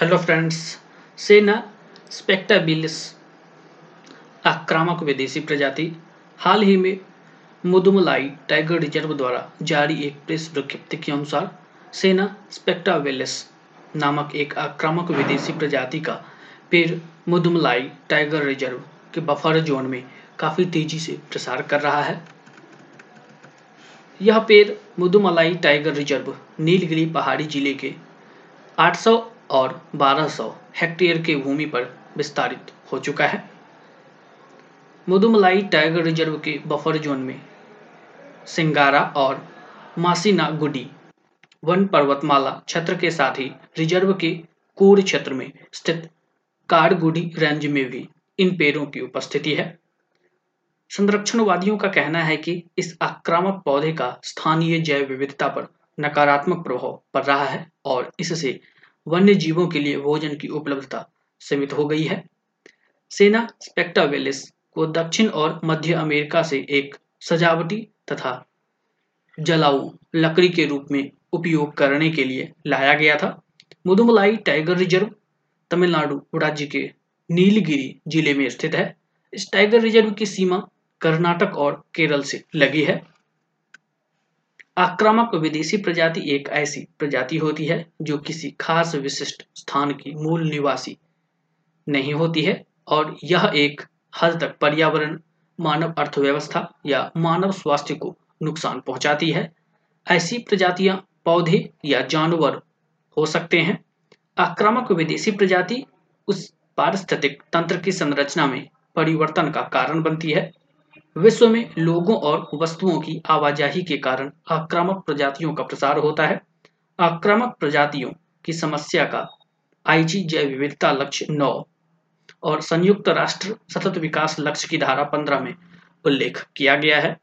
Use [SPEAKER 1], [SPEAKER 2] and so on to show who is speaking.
[SPEAKER 1] Hello friends सेना स्पेक्टाबिलिस आक्रामक विदेशी प्रजाति हाल ही में मुदुमलाई टाइगर रिज़र्व द्वारा जारी एक प्रेस विज्ञप्ति के अनुसार सेना स्पेक्टाबिलिस नामक एक आक्रामक विदेशी प्रजाति का पेड़ मुदुमलाई टाइगर रिज़र्व के बफर जोन में काफ़ी तेज़ी से प्रसार कर रहा है। यह पेड़ मुदुमलाई टाइगर रिज़र्व नीलगिरी पहाड़ी ज़िले के 800 और 1200 हेक्टेयर के भूमि पर विस्तारित हो चुका है। मुदुमलाई टाइगर रिज़र्व के बफर जोन में सिंगारा और मासीना गुडी वन पर्वतमाला क्षेत्र के साथ ही रिज़र्व के कोर क्षेत्र में स्थित कारगुडी रेंज में भी इन पेड़ों की उपस्थिति है। संरक्षणवादियों का कहना है कि इस आक्रामक पौधे का स्थानीय जैव विविधता पर नकारात्मक प्रभाव पड़ रहा है और इससे वन्य जीवों के लिए भोजन की उपलब्धता सीमित हो गई है। सेना स्पेक्टावेलिस को दक्षिण और मध्य अमेरिका से एक सजावटी तथा जलाऊ लकड़ी के रूप में उपयोग करने के लिए लाया गया था। मुदुमलाई टाइगर रिज़र्व, तमिलनाडु राज्य के नीलगिरी ज़िले में स्थित है। इस टाइगर रिज़र्व की सीमा कर्नाटक और केरल से लगी है। आक्रामक विदेशी प्रजाति एक ऐसी प्रजाति होती है जो किसी खास विशिष्ट स्थान की मूल निवासी नहीं होती है, और यह एक हद तक पर्यावरण, मानव अर्थव्यवस्था या मानव स्वास्थ्य को नुकसान पहुंचाती है। ऐसी प्रजातियाँ पौधे या जानवर हो सकते हैं। आक्रामक विदेशी प्रजाति उस पारिस्थितिक तंत्र की संरचना में परिवर्तन का कारण बनती है। विश्व में लोगों और वस्तुओं की आवाजाही के कारण आक्रामक प्रजातियों का प्रसार होता है। आक्रामक प्रजातियों की समस्या का आईजी जैव विविधता लक्ष्य नौ और संयुक्त राष्ट्र सतत विकास लक्ष्य की धारा पंद्रह में उल्लेख किया गया है।